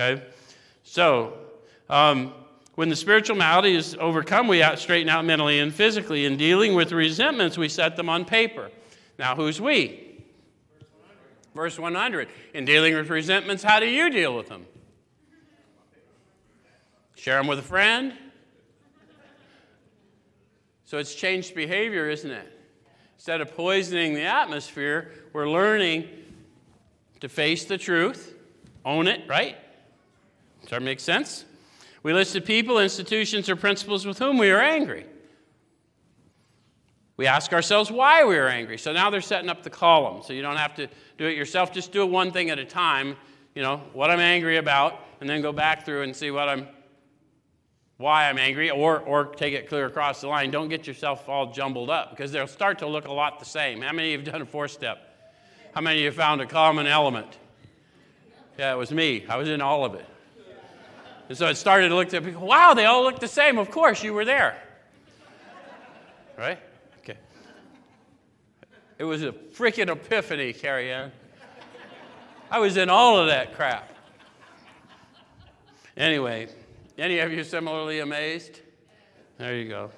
Okay? So, um, when the spiritual malady is overcome, we out, straighten out mentally and physically. In dealing with resentments, we set them on paper. Now, who's we? Verse 100. In dealing with resentments, how do you deal with them? Share them with a friend? So it's changed behavior, isn't it? Instead of poisoning the atmosphere, we're learning to face the truth, own it, right? Does that make sense? We listed people, institutions, or principles with whom we are angry. We ask ourselves why we are angry. So now they're setting up the column. So you don't have to do it yourself. Just do it one thing at a time. You know, what I'm angry about, and then go back through and see what I'm why I'm angry, or, or take it clear across the line. Don't get yourself all jumbled up because they'll start to look a lot the same. How many of you have done a four step? How many of you found a common element? Yeah, it was me. I was in all of it. And so it started to look at people, wow, they all look the same. Of course, you were there. Right? Okay. It was a freaking epiphany, Carrie Ann. I was in all of that crap. Anyway, any of you similarly amazed? There you go.